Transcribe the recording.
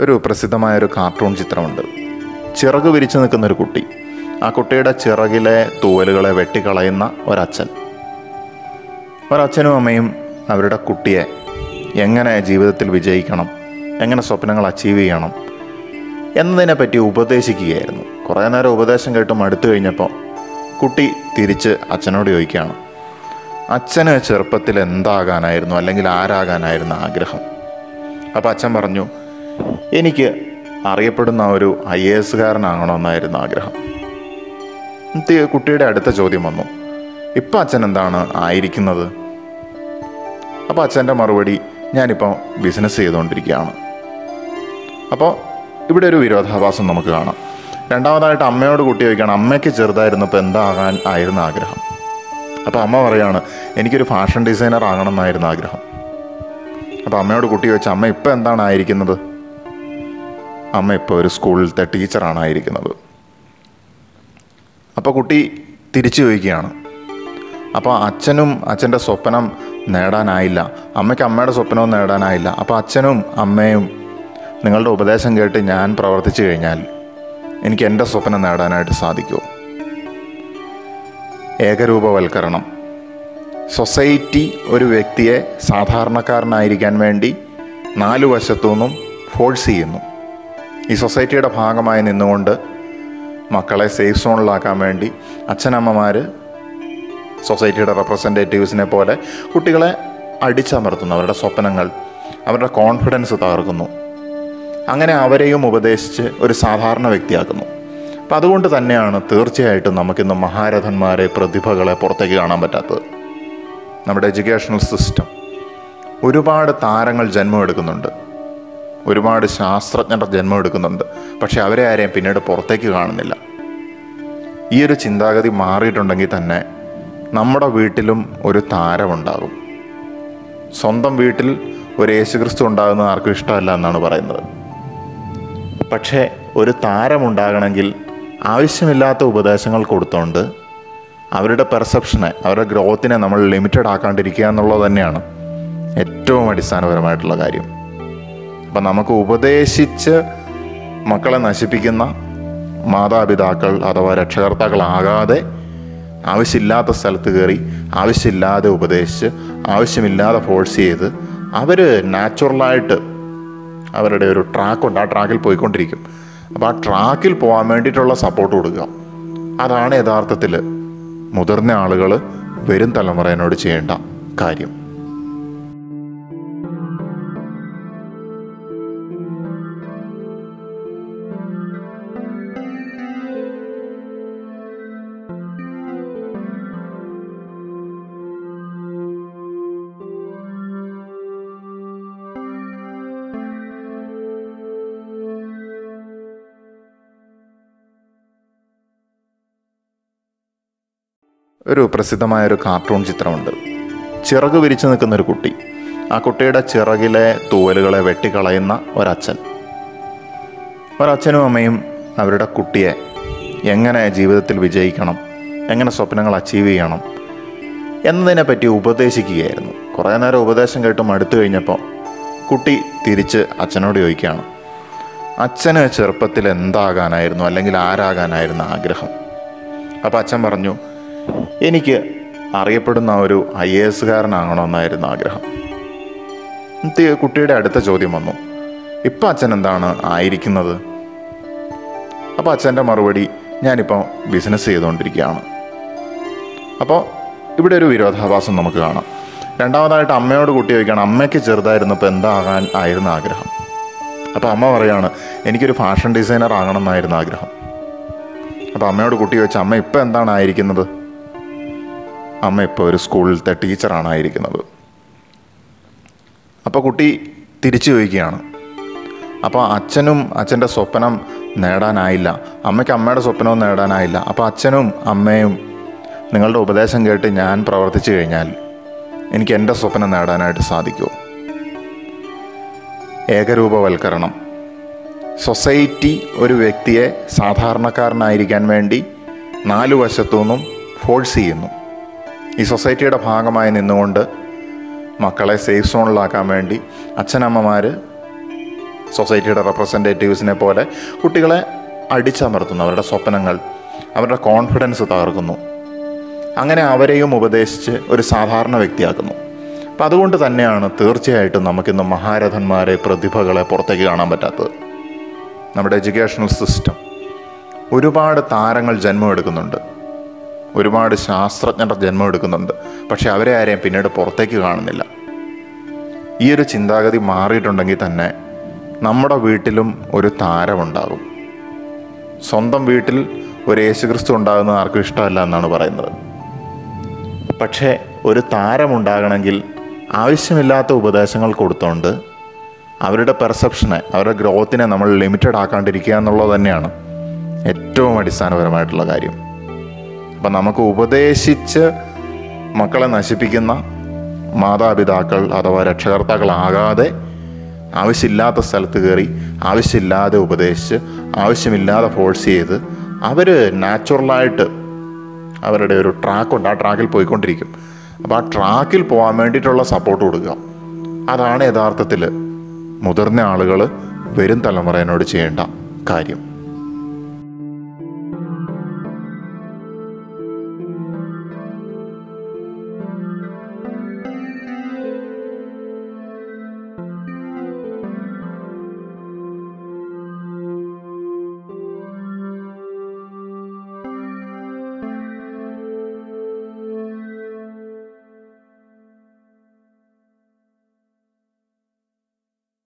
ഒരു പ്രസിദ്ധമായ ഒരു കാർട്ടൂൺ ചിത്രമുണ്ട്. ചിറക് വിരിച്ചു നിൽക്കുന്ന ഒരു കുട്ടി. ആ കുട്ടിയുടെ ചിറകിലെ തൂവലുകളെ വെട്ടിക്കളയുന്ന ഒരച്ഛൻ. ഒരച്ഛനും അമ്മയും അവരുടെ കുട്ടിയെ എങ്ങനെ ജീവിതത്തിൽ വിജയിക്കണം എങ്ങനെ സ്വപ്നങ്ങൾ അച്ചീവ് ചെയ്യണം എന്നതിനെ പറ്റി ഉപദേശിക്കുകയായിരുന്നു. കുറേ നേരം ഉപദേശം കേട്ട് മടുത്തു കഴിഞ്ഞപ്പോൾ കുട്ടി തിരിച്ച് അച്ഛനോട് ചോദിക്കുകയാണ് അച്ഛന് ചെറുപ്പത്തിൽ എന്താകാനായിരുന്നു അല്ലെങ്കിൽ ആരാകാനായിരുന്നു ആഗ്രഹം? അപ്പോൾ അച്ഛൻ പറഞ്ഞു എനിക്ക് അറിയപ്പെടുന്ന ഒരു ഐ എ എസ്സുകാരനാകണമെന്നായിരുന്നു ആഗ്രഹം. കുട്ടിയുടെ അടുത്ത ചോദ്യം വന്നു. ഇപ്പം അച്ഛൻ എന്താണ് ആയിരിക്കുന്നത്? അപ്പോൾ അച്ഛന്റെ മറുപടി ഞാനിപ്പോൾ ബിസിനസ് ചെയ്തുകൊണ്ടിരിക്കുകയാണ്. അപ്പോൾ ഇവിടെ ഒരു വിരോധാഭാസം നമുക്ക് കാണാം. രണ്ടാമതായിട്ട് അമ്മയോട് കുട്ടി ചോദിക്കുകയാണ് അമ്മയ്ക്ക് ചെറുതായിരുന്നപ്പോൾ എന്താകാൻ ആയിരുന്നു ആഗ്രഹം? അപ്പോൾ അമ്മ പറയാണ് എനിക്കൊരു ഫാഷൻ ഡിസൈനർ ആകണം എന്നായിരുന്നു ആഗ്രഹം. അപ്പോൾ അമ്മയോട് കുട്ടി ചോദിച്ചാൽ അമ്മ ഇപ്പം എന്താണ് ആയിരിക്കുന്നത്? അമ്മ ഇപ്പോൾ ഒരു സ്കൂളിലത്തെ ടീച്ചറാണ് ആയിരിക്കുന്നത് അപ്പോൾ കുട്ടി തിരിച്ചു ചോദിക്കുകയാണ്. അപ്പോൾ അച്ഛനും അച്ഛന്റെ സ്വപ്നം നേടാനായില്ല. അമ്മയ്ക്ക് അമ്മയുടെ സ്വപ്നവും നേടാനായില്ല. അപ്പോൾ അച്ഛനും അമ്മയും നിങ്ങളുടെ ഉപദേശം കേട്ട് ഞാൻ പ്രവർത്തിച്ചു കഴിഞ്ഞാൽ എനിക്ക് എന്റെ സ്വപ്നം നേടാനായിട്ട് സാധിക്കുമോ ഏകരൂപവൽക്കരണം. സൊസൈറ്റി ഒരു വ്യക്തിയെ സാധാരണക്കാരനായിരിക്കാൻ വേണ്ടി നാലു വശത്തു നിന്നും ഫോഴ്സ് ചെയ്യുന്നു. ഈ സൊസൈറ്റിയുടെ ഭാഗമായി നിന്നുകൊണ്ട് മക്കളെ സേഫ് സോണിലാക്കാൻ വേണ്ടി അച്ഛനമ്മമാർ സൊസൈറ്റിയുടെ റെപ്രസെന്റേറ്റീവ്സിനെ പോലെ കുട്ടികളെ അടിച്ചമർത്തുന്നു അവരുടെ സ്വപ്നങ്ങൾ അവരുടെ കോൺഫിഡൻസ് തകർക്കുന്നു. അങ്ങനെ അവരെയും ഉപദേശിച്ച് ഒരു സാധാരണ വ്യക്തിയാക്കുന്നു. അപ്പം അതുകൊണ്ട് തന്നെയാണ് തീർച്ചയായിട്ടും നമുക്കിന്ന് മഹാരഥന്മാരെ പ്രതിഭകളെ പുറത്തേക്ക് കാണാൻ പറ്റാത്തത്. നമ്മുടെ എഡ്യൂക്കേഷണൽ സിസ്റ്റം ഒരുപാട് താരങ്ങൾ ജന്മമെടുക്കുന്നുണ്ട്. ഒരുപാട് ശാസ്ത്രജ്ഞർ ജന്മമെടുക്കുന്നുണ്ട് പക്ഷെ അവരെ ആരെയും പിന്നീട് പുറത്തേക്ക് കാണുന്നില്ല. ഈ ഒരു ചിന്താഗതി മാറിയിട്ടുണ്ടെങ്കിൽ തന്നെ നമ്മുടെ വീട്ടിലും ഒരു താരമുണ്ടാകും. സ്വന്തം വീട്ടിൽ ഒരു യേശുക്രിസ്തു ഉണ്ടാകുന്നത് ആർക്കും ഇഷ്ടമല്ല എന്നാണ് പറയുന്നത്. പക്ഷേ ഒരു താരമുണ്ടാകണമെങ്കിൽ ആവശ്യമില്ലാത്ത ഉപദേശങ്ങൾ കൊടുത്തുകൊണ്ട് അവരുടെ പെർസെപ്ഷനെ അവരുടെ ഗ്രോത്തിനെ നമ്മൾ ലിമിറ്റഡ് ആക്കാണ്ടിരിക്കുക എന്നുള്ളത് തന്നെയാണ് ഏറ്റവും അടിസ്ഥാനപരമായിട്ടുള്ള കാര്യം. അപ്പം നമുക്ക് ഉപദേശിച്ച് മക്കളെ നശിപ്പിക്കുന്ന മാതാപിതാക്കൾ അഥവാ രക്ഷകർത്താക്കളാകാതെ ആവശ്യമില്ലാത്ത സ്ഥലത്ത് കയറി ആവശ്യമില്ലാതെ ഉപദേശിച്ച് ആവശ്യമില്ലാതെ ഫോഴ്സ് ചെയ്ത് അവർ നാച്ചുറലായിട്ട് അവരുടെ ഒരു ട്രാക്കുണ്ട് ആ ട്രാക്കിൽ പോയിക്കൊണ്ടിരിക്കും. അപ്പോൾ ആ ട്രാക്കിൽ പോകാൻ വേണ്ടിയിട്ടുള്ള സപ്പോർട്ട് കൊടുക്കുക. അതാണ് യഥാർത്ഥത്തിൽ മുതിർന്ന ആളുകൾ വരും തലമുറയോട് ചെയ്യേണ്ട കാര്യം. ഒരു പ്രസിദ്ധമായ ഒരു കാർട്ടൂൺ ചിത്രമുണ്ട്. ചിറക് വിരിച്ചു നിൽക്കുന്ന ഒരു കുട്ടി. ആ കുട്ടിയുടെ ചിറകിലെ തൂവലുകളെ വെട്ടിക്കളയുന്ന ഒരച്ഛൻ. ഒരച്ഛനും അമ്മയും അവരുടെ കുട്ടിയെ എങ്ങനെ ജീവിതത്തിൽ വിജയിക്കണം എങ്ങനെ സ്വപ്നങ്ങൾ അച്ചീവ് ചെയ്യണം എന്നതിനെ പറ്റി ഉപദേശിക്കുകയായിരുന്നു. കുറേ നേരം ഉപദേശം കേട്ട് മടുത്തു കഴിഞ്ഞപ്പോൾ കുട്ടി തിരിച്ച് അച്ഛനോട് ചോദിക്കുകയാണ്. അച്ഛന് ചെറുപ്പത്തിൽ എന്താകാനായിരുന്നു അല്ലെങ്കിൽ ആരാകാനായിരുന്നു ആഗ്രഹം? അപ്പോൾ അച്ഛൻ പറഞ്ഞു എനിക്ക് അറിയപ്പെടുന്ന ഒരു ഐ എ എസ്സുകാരനാകണമെന്നായിരുന്നു ആഗ്രഹം. കുട്ടിയുടെ അടുത്ത ചോദ്യം വന്നു. ഇപ്പം അച്ഛൻ എന്താണ് ആയിരിക്കുന്നത്? അപ്പോൾ അച്ഛന്റെ മറുപടി ഞാനിപ്പോൾ ബിസിനസ് ചെയ്തുകൊണ്ടിരിക്കുകയാണ്. അപ്പോൾ ഇവിടെ ഒരു വിരോധാഭാസം നമുക്ക് കാണാം. രണ്ടാമതായിട്ട് അമ്മയോട് കുട്ടി ചോദിക്കുകയാണ് അമ്മയ്ക്ക് ചെറുതായിരുന്നപ്പോൾ എന്താകാൻ ആയിരുന്നു ആഗ്രഹം? അപ്പോൾ അമ്മ പറയാണ് എനിക്കൊരു ഫാഷൻ ഡിസൈനർ ആകണം എന്നായിരുന്നു ആഗ്രഹം. അപ്പോൾ അമ്മയോട് കുട്ടി ചോദിച്ചാൽ അമ്മ ഇപ്പം എന്താണ് ആയിരിക്കുന്നത്? അമ്മ ഇപ്പോൾ ഒരു സ്കൂളിലത്തെ ടീച്ചറാണ് ആയിരിക്കുന്നത് അപ്പോൾ കുട്ടി തിരിച്ചു ചോദിക്കുകയാണ്. അപ്പോൾ അച്ഛനും അച്ഛന്റെ സ്വപ്നം നേടാനായില്ല. അമ്മയ്ക്ക് അമ്മയുടെ സ്വപ്നവും നേടാനായില്ല. അപ്പോൾ അച്ഛനും അമ്മയും നിങ്ങളുടെ ഉപദേശം കേട്ട് ഞാൻ പ്രവർത്തിച്ചു കഴിഞ്ഞാൽ എനിക്ക് എന്റെ സ്വപ്നം നേടാനായിട്ട് സാധിക്കുമോ? ഏകരൂപവൽക്കരണം. സൊസൈറ്റി ഒരു വ്യക്തിയെ സാധാരണക്കാരനായിരിക്കാൻ വേണ്ടി നാലു വശത്തു നിന്നും ഫോഴ്സ് ചെയ്യുന്നു. ഈ സൊസൈറ്റിയുടെ ഭാഗമായി നിന്നുകൊണ്ട് മക്കളെ സേഫ് സോണിലാക്കാൻ വേണ്ടി അച്ഛനമ്മമാർ സൊസൈറ്റിയുടെ റെപ്രസെന്റേറ്റീവ്സിനെ പോലെ കുട്ടികളെ അടിച്ചമർത്തുന്നു. അവരുടെ സ്വപ്നങ്ങൾ അവരുടെ കോൺഫിഡൻസ് തകർക്കുന്നു. അങ്ങനെ അവരെയും ഉപദേശിച്ച് ഒരു സാധാരണ വ്യക്തിയാക്കുന്നു. അപ്പം അതുകൊണ്ട് തന്നെയാണ് തീർച്ചയായിട്ടും നമുക്കിന്ന് മഹാരഥന്മാരെ പ്രതിഭകളെ പുറത്തേക്ക് കാണാൻ പറ്റാത്തത്. നമ്മുടെ എഡ്യൂക്കേഷണൽ സിസ്റ്റം ഒരുപാട് താരങ്ങൾ ജന്മമെടുക്കുന്നുണ്ട്. ഒരുപാട് ശാസ്ത്രജ്ഞർ ജന്മമെടുക്കുന്നുണ്ട് പക്ഷെ അവരെ ആരെയും പിന്നീട് പുറത്തേക്ക് കാണുന്നില്ല. ഈ ഒരു ചിന്താഗതി മാറിയിട്ടുണ്ടെങ്കിൽ തന്നെ നമ്മുടെ വീട്ടിലും ഒരു താരമുണ്ടാകും. സ്വന്തം വീട്ടിൽ ഒരു യേശുക്രിസ്തു ഉണ്ടാകുന്നത് ആർക്കും ഇഷ്ടമല്ല എന്നാണ് പറയുന്നത്. പക്ഷേ ഒരു താരമുണ്ടാകണമെങ്കിൽ ആവശ്യമില്ലാത്ത ഉപദേശങ്ങൾ കൊടുത്തുകൊണ്ട് അവരുടെ പെർസെപ്ഷനെ അവരുടെ ഗ്രോത്തിനെ നമ്മൾ ലിമിറ്റഡ് ആക്കാണ്ടിരിക്കുക എന്നുള്ളത് തന്നെയാണ് ഏറ്റവും അടിസ്ഥാനപരമായിട്ടുള്ള കാര്യം. അപ്പം നമുക്ക് ഉപദേശിച്ച് മക്കളെ നശിപ്പിക്കുന്ന മാതാപിതാക്കൾ അഥവാ രക്ഷകർത്താക്കളാകാതെ ആവശ്യമില്ലാത്ത സ്ഥലത്ത് കയറി ആവശ്യമില്ലാതെ ഉപദേശിച്ച് ആവശ്യമില്ലാതെ ഫോഴ്സ് ചെയ്ത് അവർ നാച്ചുറലായിട്ട് അവരുടെ ഒരു ട്രാക്കുണ്ട് ആ ട്രാക്കിൽ പോയിക്കൊണ്ടിരിക്കും. അപ്പോൾ ആ ട്രാക്കിൽ പോകാൻ വേണ്ടിയിട്ടുള്ള സപ്പോർട്ട് കൊടുക്കുക. അതാണ് യഥാർത്ഥത്തിൽ മുതിർന്ന ആളുകൾ വരും തലമുറയോട് ചെയ്യേണ്ട കാര്യം.